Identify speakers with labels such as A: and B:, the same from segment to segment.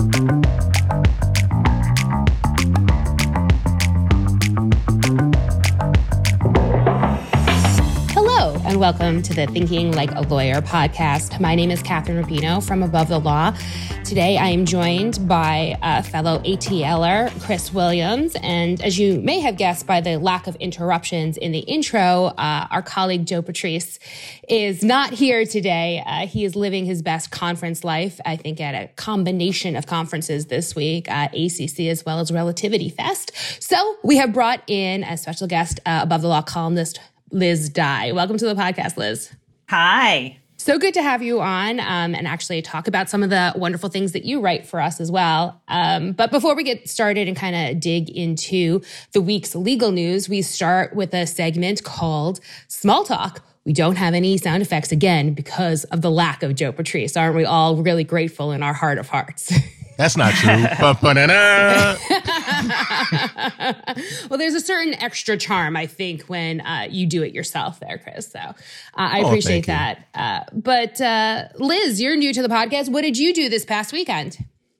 A: Thank you. Welcome to the Thinking Like a Lawyer podcast. My name is Kathryn Rubino from Above the Law. Today I am joined by a fellow ATLer, Chris Williams. And as you may have guessed by the lack of interruptions in the intro, uh, our colleague Joe Patrice is not here today. Uh, he is living his best conference life, I think, at a combination of conferences this week, uh, ACC as well as Relativity Fest. So we have brought in a special guest, uh, Above the Law columnist Liz Dye. Welcome to the podcast, Liz.
B: Hi.
A: So good to have you on um, and actually talk about some of the wonderful things that you write for us as well. Um, but before we get started and kind of dig into the week's legal news, we start with a segment called Small Talk. We don't have any sound effects again because of the lack of Joe Patrice. Aren't we all really grateful in our heart of hearts?
C: That's not true.
A: well, there's a certain extra charm, I think, when uh, you do it yourself there, Chris. So uh, I oh, appreciate that. Uh, but uh, Liz, you're new to the podcast. What did you do this past weekend?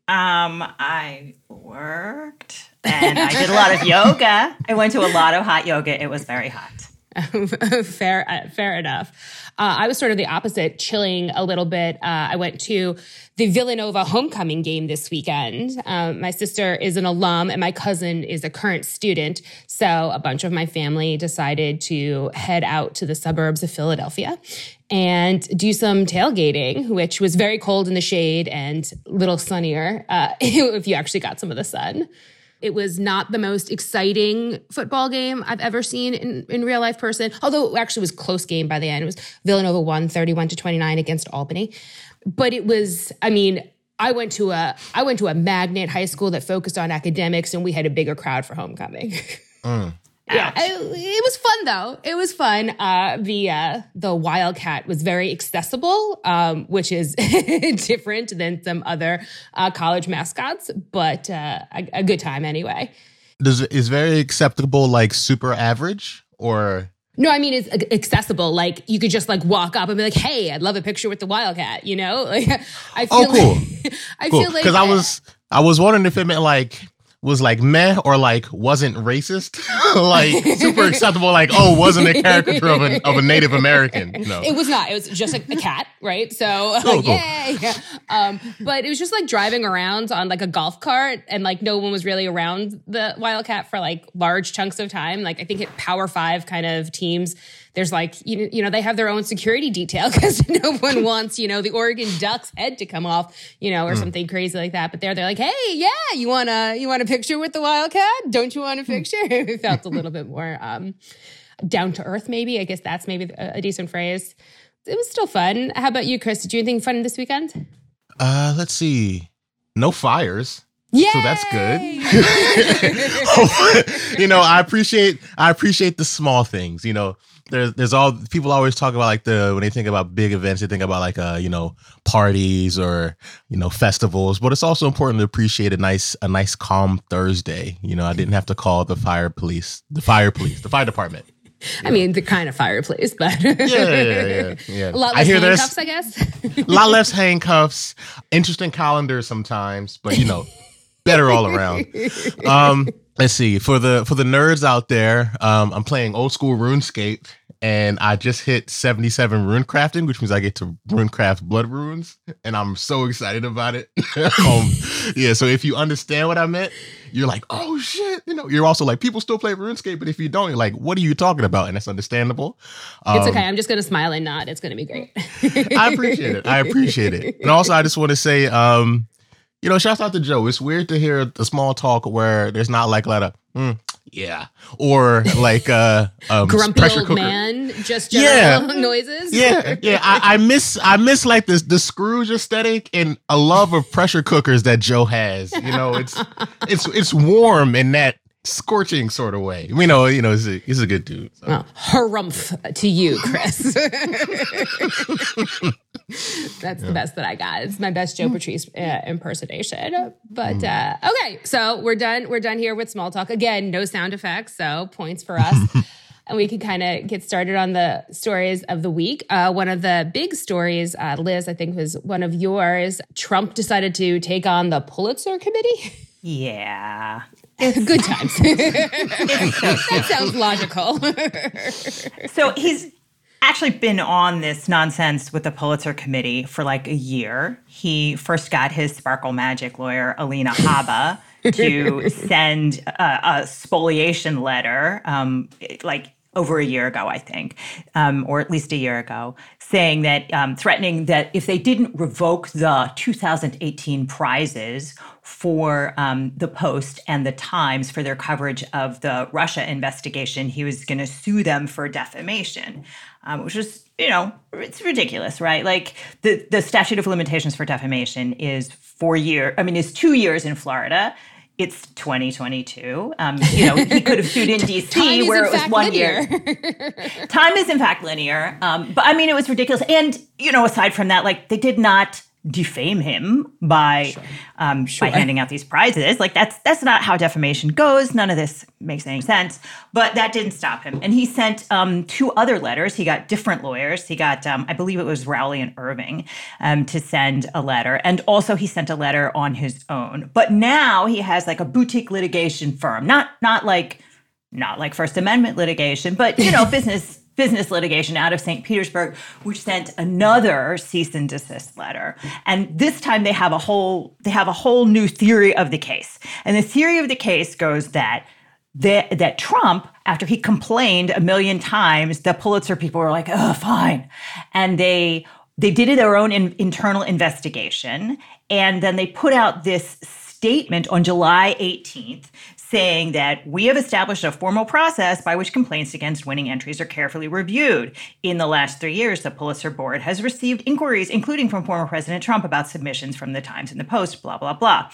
B: Um, I worked and I did a lot of yoga. I went to a lot of hot yoga. It was very hot.
A: fair, uh, fair enough. Uh, I was sort of the opposite, chilling a little bit. Uh, I went to the Villanova homecoming game this weekend. Um, my sister is an alum and my cousin is a current student. So a bunch of my family decided to head out to the suburbs of Philadelphia and do some tailgating, which was very cold in the shade and a little sunnier uh, if you actually got some of the sun. It was not the most exciting football game I've ever seen in, in real life person, although it actually was close game by the end. It was Villanova won 31 to 29 against Albany. But it was, I mean, I went to a I went to a magnet high school that focused on academics and we had a bigger crowd for homecoming. Mm. Yeah, it, it, was fun though. It was fun. Uh, the uh, the Wildcat was very accessible, um, which is different than some other uh, college mascots, but uh, a, a, good time anyway.
C: Does is very acceptable like super average or?
A: No, I mean it's accessible. Like you could just like walk up and be like, "Hey, I'd love a picture with the Wildcat." You know, like I
C: oh, feel oh, cool. like I cool. feel like because I was I was wondering if it meant like was like meh or like wasn't racist, like super acceptable, like oh wasn't a caricature of, an, of a Native American. No,
A: it was not. It was just like a cat, right? So cool, yay! Cool. Um, but it was just like driving around on like a golf cart, and like no one was really around the Wildcat for like large chunks of time. Like I think it Power Five kind of teams there's like you, you know they have their own security detail because no one wants you know the Oregon Ducks head to come off you know or mm. something crazy like that. But they're they're like, hey, yeah, you want a you want a picture with the Wildcat? Don't you want a hmm. picture? it felt a little bit more um, down to earth, maybe. I guess that's maybe a, a decent phrase. It was still fun. How about you, Chris? Did you do anything fun this weekend?
C: Uh, let's see. No fires.
A: Yay!
C: So that's good. you know, I appreciate I appreciate the small things. You know, there's there's all people always talk about like the when they think about big events, they think about like uh, you know, parties or, you know, festivals. But it's also important to appreciate a nice a nice calm Thursday. You know, I didn't have to call the fire police, the fire police, the fire department.
A: I mean, the kind of fireplace, but
C: yeah, yeah, yeah, yeah.
A: A lot less I hear handcuffs, I guess.
C: a lot less handcuffs. Interesting calendar sometimes, but you know, better all around. Um, let's see for the for the nerds out there. Um, I'm playing old school RuneScape, and I just hit 77 rune crafting, which means I get to rune craft blood runes, and I'm so excited about it. um, yeah, so if you understand what I meant, you're like, oh shit, you know. You're also like, people still play RuneScape, but if you don't, you're like, what are you talking about? And that's understandable.
A: Um, it's okay. I'm just gonna smile and nod. It's gonna be great.
C: I appreciate it. I appreciate it. And also, I just want to say, um, you know, shouts out to Joe. It's weird to hear the small talk where there's not like a lot of, mm, yeah, or like uh, um,
A: grumpy old cooker. man, just general yeah. noises.
C: Yeah, yeah. I, I, miss, I miss like this the Scrooge aesthetic and a love of pressure cookers that Joe has. You know, it's it's it's warm in that scorching sort of way. We know, you know, he's a, he's a good dude. So.
A: Well, harumph to you, Chris. That's yeah. the best that I got. It's my best Joe hmm. Patrice uh, impersonation. But mm. uh, okay, so we're done. We're done here with small talk. Again, no sound effects, so points for us. and we can kind of get started on the stories of the week. Uh, one of the big stories, uh, Liz, I think was one of yours. Trump decided to take on the Pulitzer Committee.
B: Yeah.
A: Good times. that sounds logical.
B: so he's actually been on this nonsense with the Pulitzer Committee for like a year. He first got his sparkle magic lawyer, Alina Habba, to send a, a, spoliation letter, um, like over a year ago, I think, um, or at least a year ago, saying that um, threatening that if they didn't revoke the 2018 prizes for um, the Post and the Times for their coverage of the Russia investigation, he was going to sue them for defamation, um, which was, you know, it's ridiculous, right? Like the the statute of limitations for defamation is four year. I mean, is two years in Florida it's 2022. Um, you know, he could have sued in DC where it was one linear. year. Time is in fact linear. Um, but I mean, it was ridiculous. And, you know, aside from that, like they did not defame him by sure. Um, sure. by handing out these prizes. Like that's that's not how defamation goes. None of this makes any sense. But that didn't stop him. And he sent um, two other letters. He got different lawyers. He got um, I believe it was Rowley and Irving um, to send a letter, and also he sent a letter on his own. But now he has like a boutique litigation firm, not not like not like First Amendment litigation, but you know business business litigation out of St. Petersburg, which sent another cease and desist letter. And this time they have a whole they have a whole new theory of the case. And the theory of the case goes that that, that Trump, after he complained a million times, the Pulitzer people were like, "Oh, fine," and they they did their own in, internal investigation, and then they put out this statement on July 18th saying that we have established a formal process by which complaints against winning entries are carefully reviewed. In the last three years, the Pulitzer Board has received inquiries, including from former President Trump, about submissions from the Times and the Post, blah, blah, blah.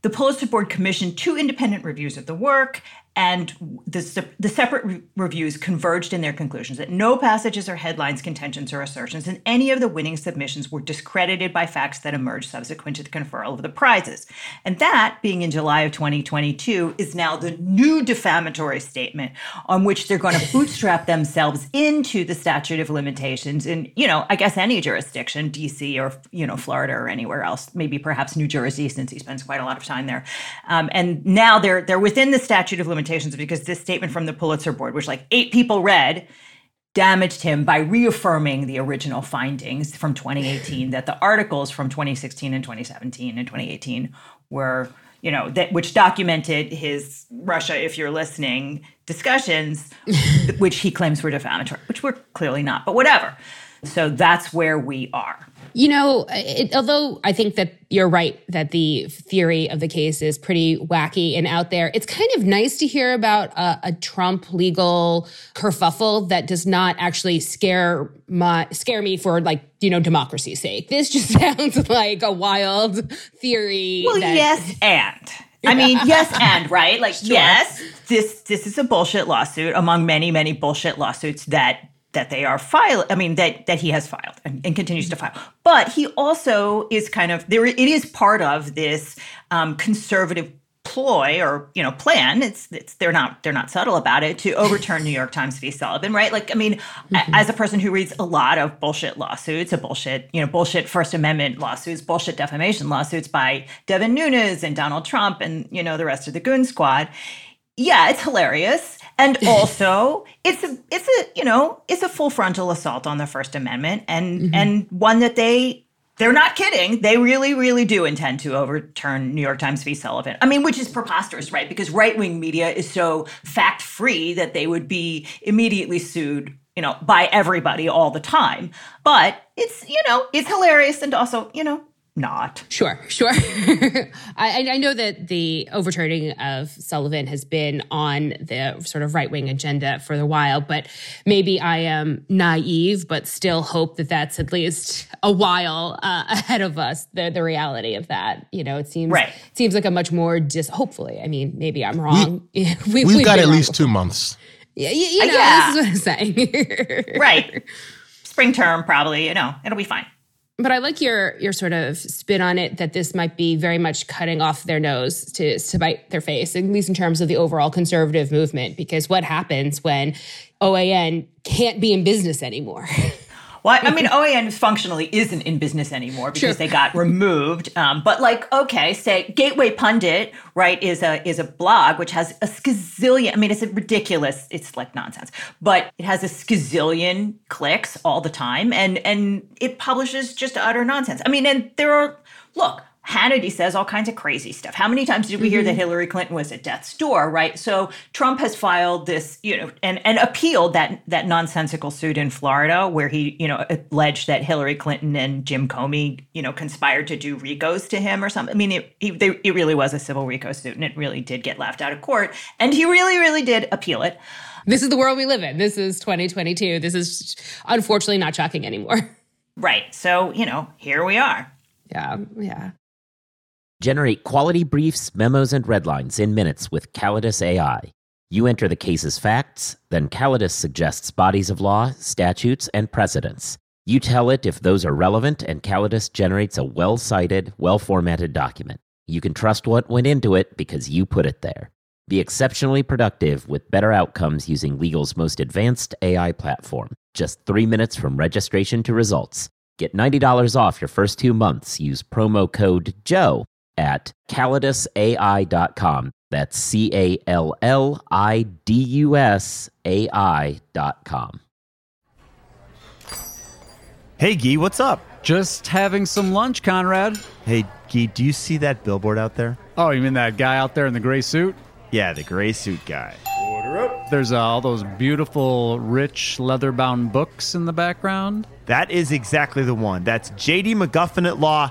B: The Pulitzer Board commissioned two independent reviews of the work, and the, the separate re- reviews converged in their conclusions that no passages or headlines, contentions, or assertions in any of the winning submissions were discredited by facts that emerged subsequent to the conferral of the prizes. And that, being in July of 2022, is now the new defamatory statement on which they're going to bootstrap themselves into the statute of limitations in, you know, I guess any jurisdiction, DC or, you know, Florida or anywhere else, maybe perhaps New Jersey, since he spends quite a lot of time there. Um, and now they're they're within the statute of limitations limitations because this statement from the Pulitzer Board, which like eight people read, damaged him by reaffirming the original findings from 2018 that the articles from 2016 and 2017 and 2018 were you know that which documented his russia if you're listening discussions which he claims were defamatory which were clearly not but whatever. So that's where we are
A: you know, it, although I think that you're right that the theory of the case is pretty wacky and out there, it's kind of nice to hear about a, a Trump legal kerfuffle that does not actually scare my scare me for like you know democracy's sake. This just sounds like a wild theory.
B: Well, that- yes, and. I mean, yes, and right, like sure. yes, this this is a bullshit lawsuit among many many bullshit lawsuits that that they are file i mean that that he has filed and, and, continues to file. But he also is kind of there it is part of this um, conservative ploy or you know plan. It's, it's they're not they're not subtle about it to overturn new york times v. Sullivan right? Like i mean mm-hmm. as a person who reads a lot of bullshit lawsuits a bullshit you know bullshit first amendment lawsuits bullshit defamation lawsuits by devin nunes and donald trump and you know the rest of the goon squad yeah it's hilarious and also it's a it's a you know it's a full frontal assault on the first amendment and mm-hmm. and one that they they're not kidding. They really, really do intend to overturn New York Times v. Sullivan. I mean, which is preposterous, right? Because right wing media is so fact free that they would be immediately sued, you know, by everybody all the time. But it's, you know, it's hilarious and also, you know, not.
A: Sure, sure. I, I, know that the overturning of Sullivan has been on the sort of right wing agenda for a while, but maybe I am naive, but still hope that that's at least a while uh, ahead of us. The the reality of that, you know, it seems right. It seems like a much more dis. Hopefully, I mean, maybe I'm wrong.
C: We, have we, we've got at least before. two months.
A: Yeah, you, you uh, know, uh, yeah. this is what I'm saying.
B: right. Spring term, probably. You know, it'll be fine.
A: But I like your your sort of spin on it that this might be very much cutting off their nose to to bite their face, at least in terms of the overall conservative movement. Because what happens when OAN can't be in business anymore?
B: Well, I mean, OAN functionally isn't in business anymore because sure. they got removed. Um, but like, okay, say Gateway Pundit, right, is a is a blog which has a skazillion. I mean, it's a ridiculous. It's like nonsense, but it has a skazillion clicks all the time, and and it publishes just utter nonsense. I mean, and there are look. Hannity says all kinds of crazy stuff. How many times did we hear mm-hmm. that Hillary Clinton was at death's door, right? So Trump has filed this, you know, and, and appealed that that nonsensical suit in Florida where he, you know, alleged that Hillary Clinton and Jim Comey, you know, conspired to do RICOs to him or something. I mean, it, he, they, it really was a civil RICO suit and it really did get laughed out of court. And he really, really did appeal it.
A: This is the world we live in. This is 2022. This is unfortunately not shocking anymore.
B: Right. So, you know, here we are.
A: Yeah. Yeah.
D: Generate quality briefs, memos, and redlines in minutes with Callidus AI. You enter the case's facts, then Callidus suggests bodies of law, statutes, and precedents. You tell it if those are relevant, and Callidus generates a well cited, well formatted document. You can trust what went into it because you put it there. Be exceptionally productive with better outcomes using legal's most advanced AI platform. Just three minutes from registration to results. Get $90 off your first two months. Use promo code JOE at callidusai.com. That's C A L L I D U S A I.com.
E: Hey, Gee, what's up?
F: Just having some lunch, Conrad.
E: Hey, Gee, do you see that billboard out there?
F: Oh, you mean that guy out there in the gray suit?
E: Yeah, the gray suit guy.
F: Order up. There's uh, all those beautiful, rich, leather bound books in the background.
E: That is exactly the one. That's JD McGuffin at Law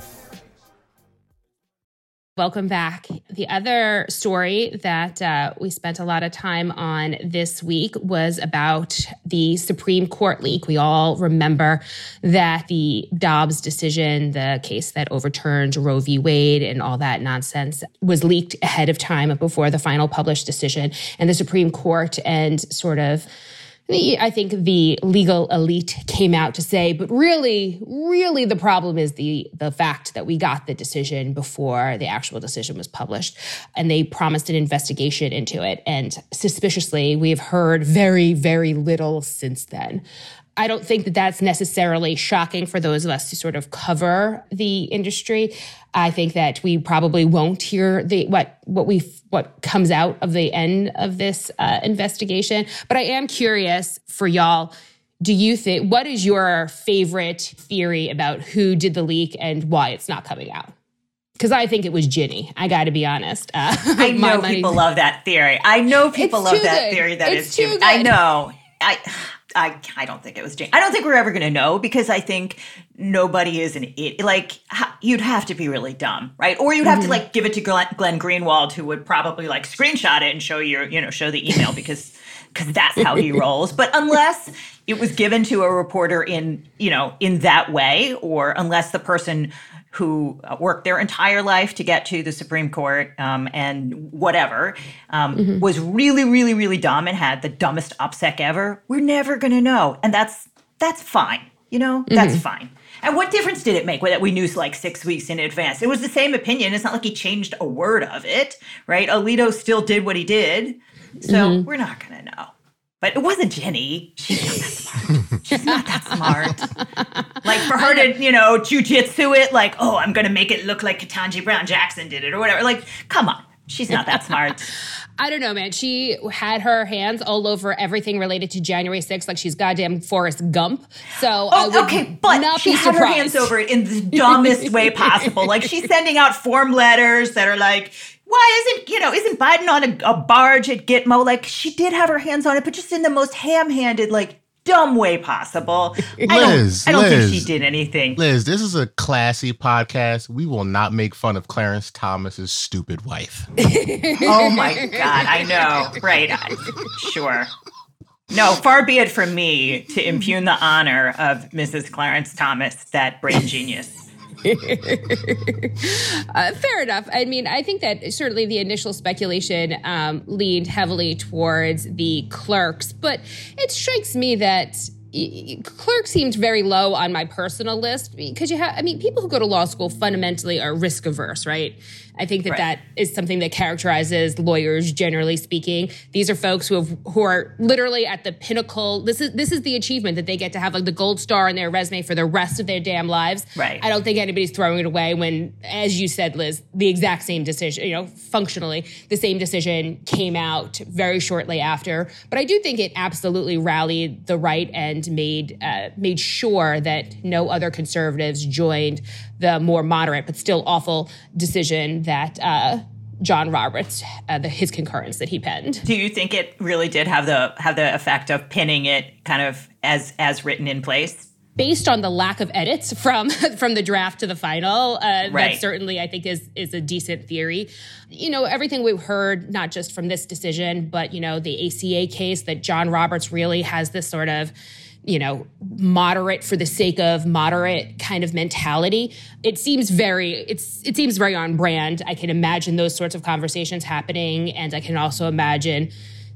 A: Welcome back. The other story that uh, we spent a lot of time on this week was about the Supreme Court leak. We all remember that the Dobbs decision, the case that overturned Roe v. Wade and all that nonsense, was leaked ahead of time before the final published decision. And the Supreme Court and sort of I think the legal elite came out to say, but really, really the problem is the the fact that we got the decision before the actual decision was published. And they promised an investigation into it. And suspiciously, we've heard very, very little since then. I don't think that that's necessarily shocking for those of us who sort of cover the industry. I think that we probably won't hear the what what we what comes out of the end of this uh, investigation. But I am curious for y'all. Do you think what is your favorite theory about who did the leak and why it's not coming out? Because I think it was Ginny. I got to be honest. Uh,
B: I know people love that theory. I know people love that good. theory. That it's is too. I know. I I I don't think it was Jane. I don't think we're ever going to know because I think nobody is an idiot. Like you'd have to be really dumb, right? Or you'd have mm-hmm. to like give it to Glenn, Glenn Greenwald, who would probably like screenshot it and show your you know show the email because because that's how he rolls. But unless it was given to a reporter in you know in that way, or unless the person who worked their entire life to get to the Supreme Court um, and whatever, um, mm-hmm. was really, really, really dumb and had the dumbest OPSEC ever. We're never going to know, and that's that's fine. You know, that's mm-hmm. fine. And what difference did it make that we knew like six weeks in advance? It was the same opinion. It's not like he changed a word of it, right? Alito still did what he did, so mm-hmm. we're not going to know. But it wasn't Ginny. She's not that smart. She's not that smart. like for her to, you know, jujitsu it, like, oh, I'm gonna make it look like Ketanji Brown Jackson did it or whatever. Like, come on. She's not that smart.
A: I don't know, man. She had her hands all over everything related to January 6th, like she's goddamn Forrest Gump. So
B: oh, okay, but she had her hands over it in the dumbest way possible. Like she's sending out form letters that are like, why isn't you know isn't Biden on a, a, barge at Gitmo? Like she did have her hands on it, but just in the most ham-handed, like dumb way possible.
C: Liz,
B: I don't, I don't think she did anything.
C: Liz, this is a classy podcast. We will not make fun of Clarence Thomas's stupid wife.
B: Oh my God, I know. Right. I- Sure. No, far be it from me to impugn the honor of Mrs. Clarence Thomas, that brain genius.
A: Uh, fair enough. I mean, I think that certainly the initial speculation um, leaned heavily towards the clerks, but it strikes me that clerk seemed very low on my personal list because you have, I mean, people who go to law school fundamentally are risk averse, right? I think that
B: Right.
A: that is something that characterizes lawyers generally speaking. These are folks who have who are literally at the pinnacle. This is this is the achievement that they get to have like the gold star on their resume for the rest of their damn lives.
B: Right.
A: I don't think anybody's throwing it away when, as you said, Liz, the exact same decision, you know, functionally, the same decision came out very shortly after. But I do think it absolutely rallied the right and made uh, made sure that no other conservatives joined the more moderate but still awful decision that uh, John Roberts, uh, the, his concurrence that he penned.
B: Do you think it really did have the have the effect of pinning it kind of as as written in place?
A: based on the lack of edits from from the draft to the final uh, that certainly i think is is a decent theory you know everything we've heard not just from this decision but you know the aca case that john roberts really has this sort of you know moderate for the sake of moderate kind of mentality. It seems very it's it seems very on brand. I can imagine those sorts of conversations happening and i can also imagine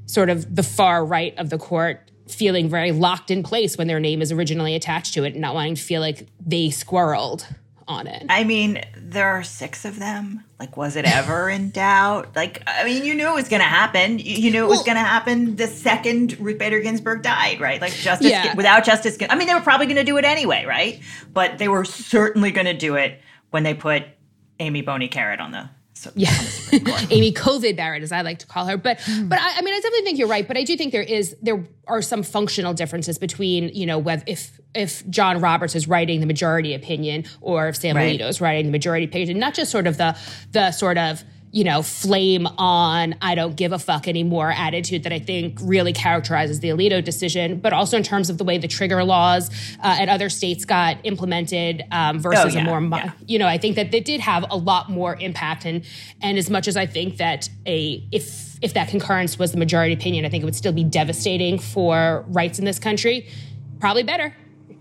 A: sort of the far right of the court feeling very locked in place when their name is originally attached to it and not wanting to feel like they squirreled on it.
B: I mean, there are six of them. Like, was it ever in doubt? Like, I mean, you knew it was going to happen. You, you knew it was going to happen the second Ruth Bader Ginsburg died, right? Like, justice
A: Yeah.
B: without justice. I mean, they were probably going to do it anyway, right? But they were certainly going to do it when they put Amy Boney Carrot on the. So,
A: Yeah. Amy COVID Barrett, as I like to call her. But but I, I mean, I definitely think you're right. But I do think there is there are some functional differences between you know whether if if John Roberts is writing the majority opinion or if Sam
B: Right.
A: Alito is writing the majority opinion, not just sort of the the sort of you know flame on I don't give a fuck anymore attitude that I think really characterizes the Alito decision, but also in terms of the way the trigger laws uh, at other states got implemented um, versus
B: yeah,
A: a more
B: yeah.
A: you know, I think that they did have a lot more impact, and and as much as I think that a if if that concurrence was the majority opinion, I think it would still be devastating for rights in this country. Probably better,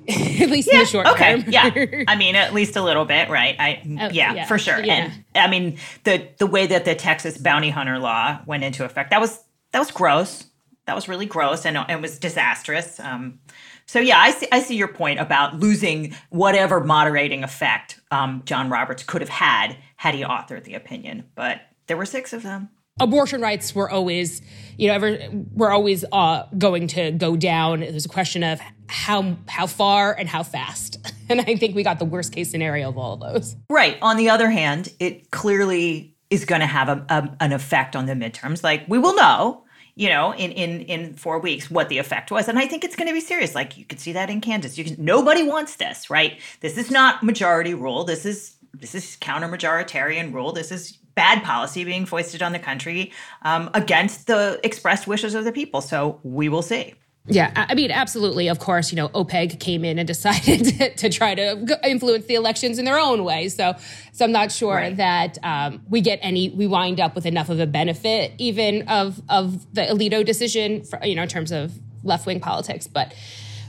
A: at least in the short
B: okay,
A: term.
B: yeah. I mean, at least a little bit, right? I
A: Oh,
B: yeah,
A: yeah,
B: for sure.
A: yeah.
B: And I mean, the the way that the Texas bounty hunter law went into effect that was that was gross. That was really gross and it was disastrous. Um, so yeah, I see I see your point about losing whatever moderating effect um, John Roberts could have had had he authored the opinion, but there were six of them.
A: Abortion rights were always, you know, ever were always uh, going to go down. It was a question of how how far and how fast, and I think we got the worst case scenario of all of those.
B: Right. On the other hand, it clearly is going to have a, a, an effect on the midterms. Like we will know, you know, in in in four weeks what the effect was, and I think it's going to be serious. Like you could see that in Kansas. You can, nobody wants this, right? This is not majority rule. This is this is counter majoritarian rule. This is bad policy being foisted on the country um, against the expressed wishes of the people. So we will see.
A: Yeah, I mean, absolutely. Of course, you know, OPEC came in and decided to, to try to influence the elections in their own way. So, so I'm not sure
B: Right.
A: that um, we get any. We wind up with enough of a benefit, even of of the Alito decision, for, you know, in terms of left wing politics. But,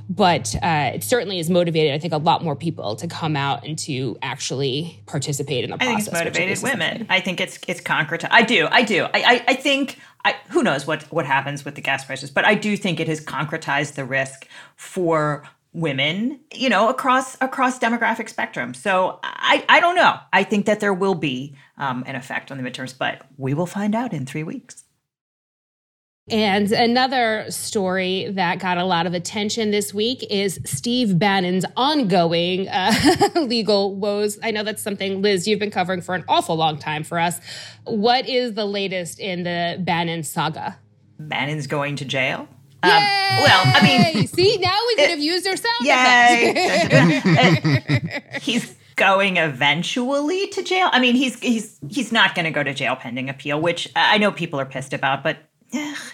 A: but uh, it certainly has motivated, I think, a lot more people to come out and to actually participate in the process.
B: I think it's motivated women. I think it's it's concretized. I do. I do. I, I, I think. I, who knows what what happens with the gas prices? But I do think it has concretized the risk for women. You know, across across demographic spectrum. So I I don't know. I think that there will be um, an effect on the midterms, but we will find out in three weeks.
A: And another story that got a lot of attention this week is Steve Bannon's ongoing uh, legal woes. I know that's something, Liz, you've been covering for an awful long time for us. What is the latest in the Bannon saga?
B: Bannon's going to jail. Um, well, I mean,
A: see, now we could have used our sound
B: Yay! he's going eventually to jail. I mean, he's he's he's not going to go to jail pending appeal, which I know people are pissed about, but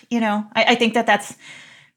B: you know, I, I think that that's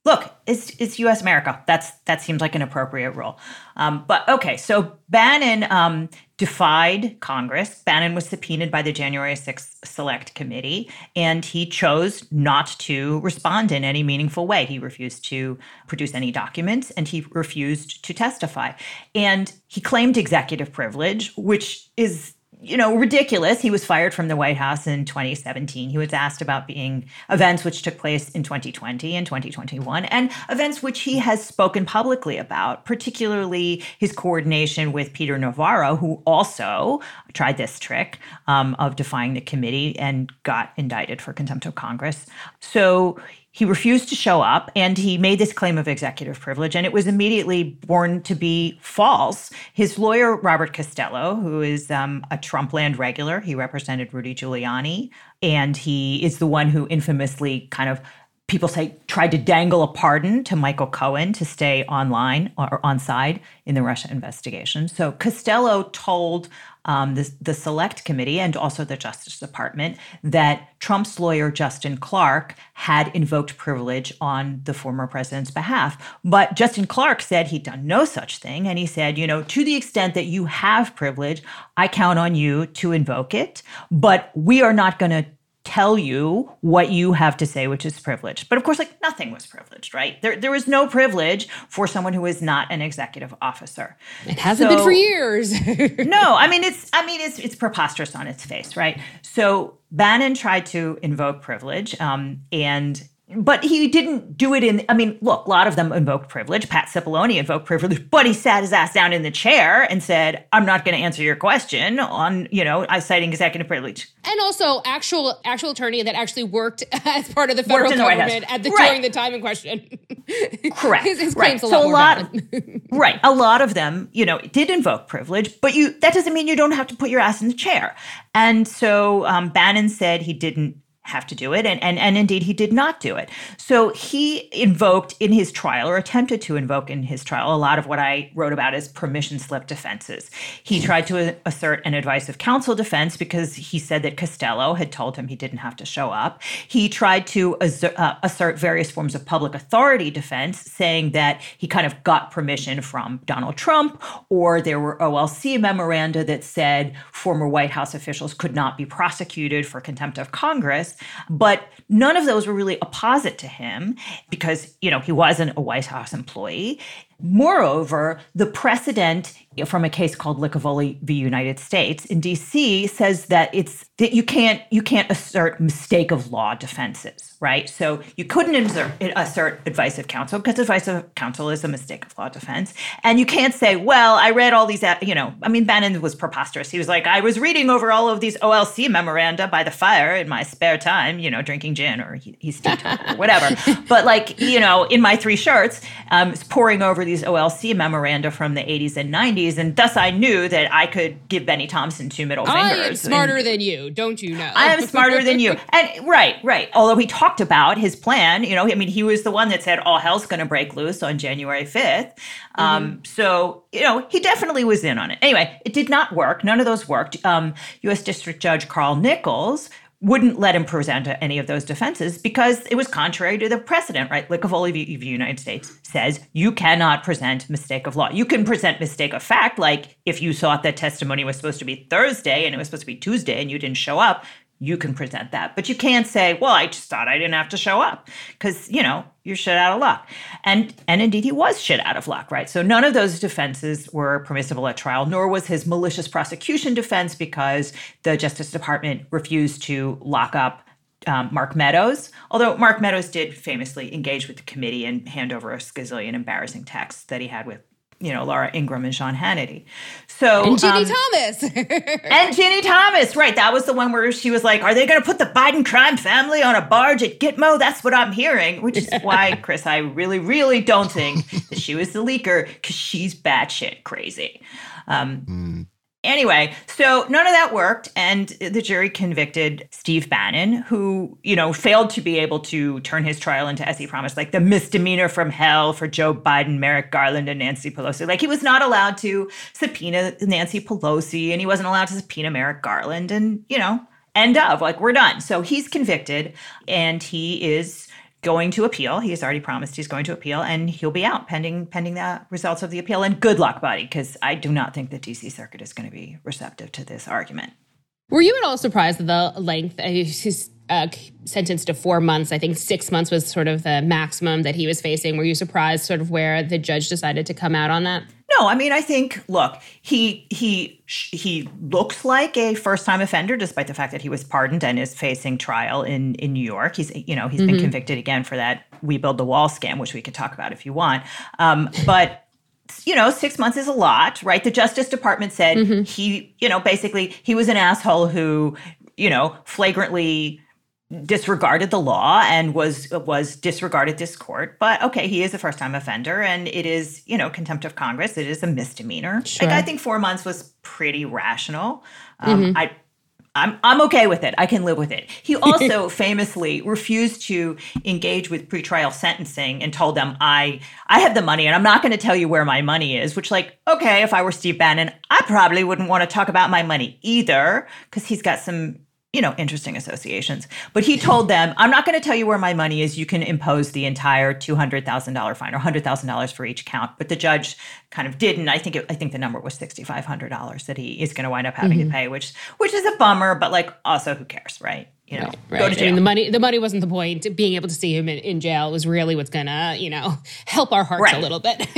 B: look, it's it's U.S. America. That's that seems like an appropriate rule. Um, but okay, so Bannon um, defied Congress. Bannon was subpoenaed by the January 6th Select Committee, and he chose not to respond in any meaningful way. He refused to produce any documents, and he refused to testify. And he claimed executive privilege, which is you know, ridiculous. He was fired from the White House in 2017. He was asked about being events which took place in 2020 and 2021 and events which he has spoken publicly about, particularly his coordination with Peter Navarro, who also tried this trick um, of defying the committee and got indicted for contempt of Congress. So he refused to show up and he made this claim of executive privilege and it was immediately born to be false. His lawyer robert costello who is um, a trumpland regular he represented rudy giuliani and he is the one who infamously kind of people say tried to dangle a pardon to Michael Cohen to stay online or on side in the Russia investigation. So Costello told um, the, the Select Committee and also the Justice Department that Trump's lawyer, Justin Clark, had invoked privilege on the former president's behalf. But Justin Clark said he'd done no such thing. And he said, you know, to the extent that you have privilege, I count on you to invoke it. But we are not going to tell you what you have to say, which is privileged. But of course, like nothing was privileged, right? There, there was no privilege for someone who is not an executive officer.
A: It hasn't so, been for years.
B: no, I mean it's, I mean it's, it's preposterous on its face, right? So Bannon tried to invoke privilege, um, and but he didn't do it in i mean look a lot of them invoked privilege. Pat cipollone invoked privilege but he sat his ass down in the chair and said i'm not going to answer your question on you know i citing executive privilege.
A: And also actual actual attorney that actually worked as part of the federal the government at the right. during the time in question.
B: Correct
A: his, his
B: right.
A: a so a lot
B: right a lot of them you know did invoke privilege but you that doesn't mean you don't have to put your ass in the chair. And so um, bannon said he didn't have to do it. And, and, and indeed, he did not do it. So he invoked in his trial, or attempted to invoke in his trial, a lot of what I wrote about as permission slip defenses. He tried to assert an advice of counsel defense because he said that Costello had told him he didn't have to show up. He tried to assert, uh, assert various forms of public authority defense, saying that he kind of got permission from Donald Trump, or there were OLC memoranda that said former White House officials could not be prosecuted for contempt of Congress. But none of those were really opposite to him because, you know, he wasn't a White House employee. Moreover, the precedent from a case called Licavoli v. United States in DC says that it's that you can't you can't assert mistake of law defenses, right? So you couldn't assert, assert advice of counsel because advice of counsel is a mistake of law defense, and you can't say, well, I read all these, you know, I mean, Bannon was preposterous. He was like, I was reading over all of these OLC memoranda by the fire in my spare time, you know, drinking gin or he, he's or whatever. but like, you know, in my three shirts, um, poring over these OLC memoranda from the 80s and 90s, and thus I knew that I could give Bennie Thompson two middle fingers. I
A: am smarter and, than you, don't you know?
B: I am smarter than you. And right, right. Although he talked about his plan, you know, I mean, he was the one that said all hell's going to break loose on January 5th. Um, mm-hmm. So, you know, he definitely was in on it. Anyway, it did not work. None of those worked. Um, U.S. District Judge Carl Nichols wouldn't let him present any of those defenses because it was contrary to the precedent, right? Licavoli v. the United States says you cannot present mistake of law. You can present mistake of fact, like if you thought that testimony was supposed to be Thursday and it was supposed to be Tuesday and you didn't show up, you can present that. But you can't say, well, I just thought I didn't have to show up because, you know, you're shit out of luck. And and indeed he was shit out of luck, right? So none of those defenses were permissible at trial, nor was his malicious prosecution defense because the Justice Department refused to lock up um, Mark Meadows, although Mark Meadows did famously engage with the committee and hand over a skazillion embarrassing texts that he had with you know, Laura Ingraham and Sean Hannity. So
A: and Ginny um, Thomas
B: and Ginny Thomas, right? That was the one where she was like, "Are they going to put the Biden crime family on a barge at Gitmo?" That's what I'm hearing, which is why, Chris, I really, really don't think that she was the leaker because she's batshit crazy. Um, mm. Anyway, so none of that worked, and the jury convicted Steve Bannon, who, you know, failed to be able to turn his trial into, as he promised, like the misdemeanor from hell for Joe Biden, Merrick Garland, and Nancy Pelosi. Like he was not allowed to subpoena Nancy Pelosi, and he wasn't allowed to subpoena Merrick Garland, and, you know, end of, like we're done. So he's convicted, and he is going to appeal. He has already promised he's going to appeal, and he'll be out pending pending the results of the appeal. And good luck, buddy, because I do not think the D.C. Circuit is going to be receptive to this argument.
A: Were you at all surprised at the length? He's uh, sentenced to four months. I think six months was sort of the maximum that he was facing. Were you surprised, sort of, where the judge decided to come out on that?
B: No, I mean, I think look, he he he looks like a first-time offender, despite the fact that he was pardoned and is facing trial in in New York. He's you know he's mm-hmm. been convicted again for that "We Build the Wall" scam, which we could talk about if you want. Um, but you know, six months is a lot, right? The Justice Department said mm-hmm. he, you know, basically he was an asshole who, you know, flagrantly disregarded the law and was was disregarded this court but okay he is a first time offender and it is you know contempt of congress it is a misdemeanor sure. like i think four months was pretty rational um, mm-hmm. i I'm I'm okay with it. I can live with it. He also famously refused to engage with pretrial sentencing and told them I I have the money and I'm not going to tell you where my money is, which like okay, if I were Steve Bannon, I probably wouldn't want to talk about my money either because he's got some you know, interesting associations. But he told them, I'm not going to tell you where my money is. You can impose the entire $200,000 fine or $100,000 for each count. But the judge kind of didn't. I think it, I think the number was $6,500 that he is going to wind up having mm-hmm. to pay, which which is a bummer, but like also who cares, right? You know,
A: right, right. I mean, the money the money wasn't the point. Being able to see him in, in jail was really what's gonna, you know, help our hearts
B: right.
A: a little bit.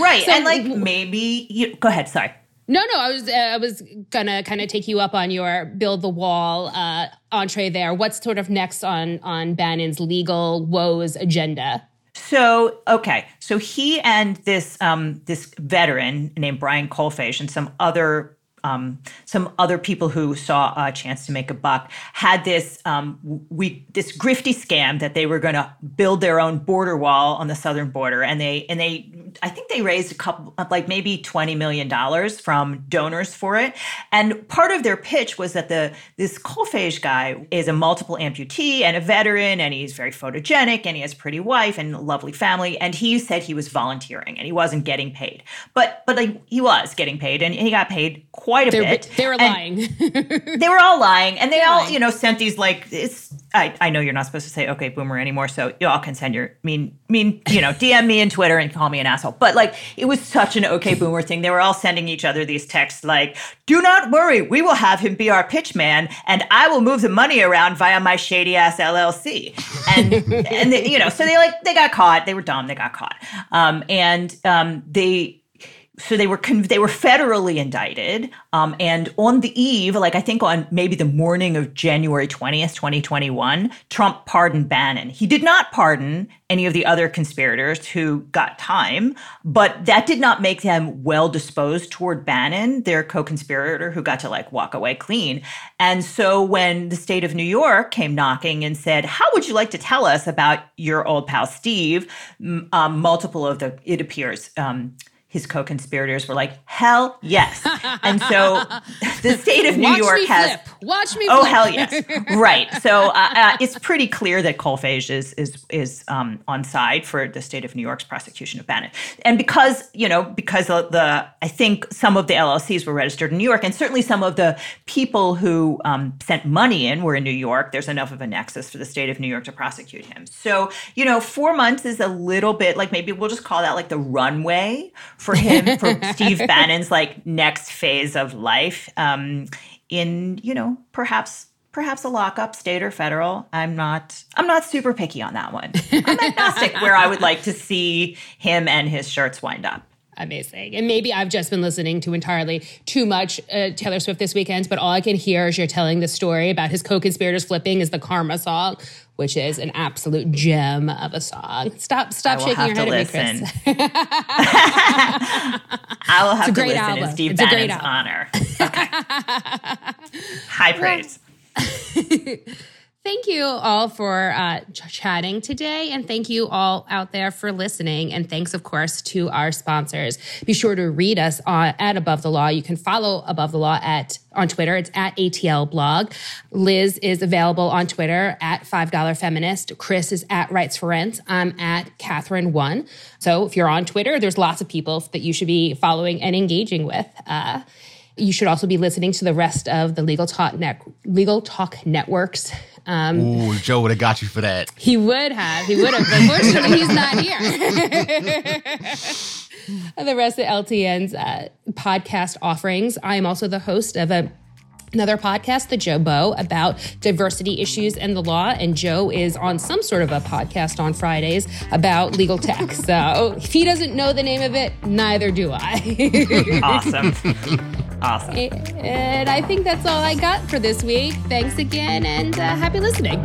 B: right. So, and like maybe you go ahead, sorry.
A: No, no, I was uh, I was gonna kind of take you up on your build the wall uh, entree there. What's sort of next on on Bannon's legal woes agenda?
B: So okay, so he and this um, this veteran named Brian Kolfage and some other um, some other people who saw a chance to make a buck had this um, we this grifty scam that they were going to build their own border wall on the southern border, and they and they I think they raised a couple like maybe twenty million dollars from donors for it, and part of their pitch was that the this Kolfage guy is a multiple amputee and a veteran, and he's very photogenic, and he has a pretty wife and a lovely family, and he said he was volunteering and he wasn't getting paid, but but like he was getting paid, and he got paid quite a
A: they're,
B: bit.
A: They were lying.
B: they were all lying, and they They're all, lying. you know, sent these like it's. I, I know you're not supposed to say okay boomer anymore, so y'all can send your mean mean you know DM me in Twitter and call me an asshole. But like it was such an okay boomer thing. They were all sending each other these texts like, "Do not worry, we will have him be our pitch man, and I will move the money around via my shady ass LLC." And and they, you know, so they like they got caught. They were dumb. They got caught. Um, and um, they so they were con- they were federally indicted um, and on the eve like i think on maybe the morning of january 20th 2021 trump pardoned bannon. He did not pardon any of the other conspirators who got time but that did not make them well disposed toward bannon their co-conspirator who got to like walk away clean. And so when the state of new york came knocking and said how would you like to tell us about your old pal steve? Um, multiple of the it appears um, his co-conspirators were like, "Hell yes!" and so the state of New
A: Watch
B: York has
A: flip. Watch me.
B: Oh
A: flip.
B: hell yes! right. So uh, uh, it's pretty clear that Kolfage is is is um, on side for the state of New York's prosecution of Bannon, and because you know because of the I think some of the LLCs were registered in New York, and certainly some of the people who um, sent money in were in New York. There's enough of a nexus for the state of New York to prosecute him. So you know, four months is a little bit like maybe we'll just call that like the runway for him for Steve Bannon's like next phase of life um, in you know perhaps perhaps a lockup state or federal. I'm not i'm not super picky on that one. I'm agnostic where i would like to see him and his shirts wind up.
A: Amazing. And maybe I've just been listening to entirely too much uh, Taylor Swift this weekend, but all I can hear as you're telling the story about his co-conspirators flipping is the Karma song, which is an absolute gem of a song. Stop, stop shaking your head
B: listen.
A: at me, Chris.
B: I will have to listen album. in Steve it's Bannon's honor. Okay. High praise.
A: Thank you all for uh, ch- chatting today. And thank you all out there for listening. And thanks, of course, to our sponsors. Be sure to read us on, at Above the Law. You can follow Above the Law at on Twitter. It's at ATL blog. Liz is available on Twitter at $5 Feminist. Chris is at Writes for Rent. I'm at Kathryn One. So if you're on Twitter, there's lots of people that you should be following and engaging with. Uh, You should also be listening to the rest of the Legal Talk, Net- Legal Talk networks. Um,
C: Ooh, Joe would have got you for that.
A: he would have. He would have. But fortunately, he's not here. the rest of LTN's uh, podcast offerings. I am also the host of a another podcast, The Jabot, about diversity issues and the law. And Joe is on some sort of a podcast on Fridays about legal tech. So if he doesn't know the name of it, neither do I.
B: Awesome. awesome.
A: and I think that's all I got for this week. Thanks again and uh, happy listening.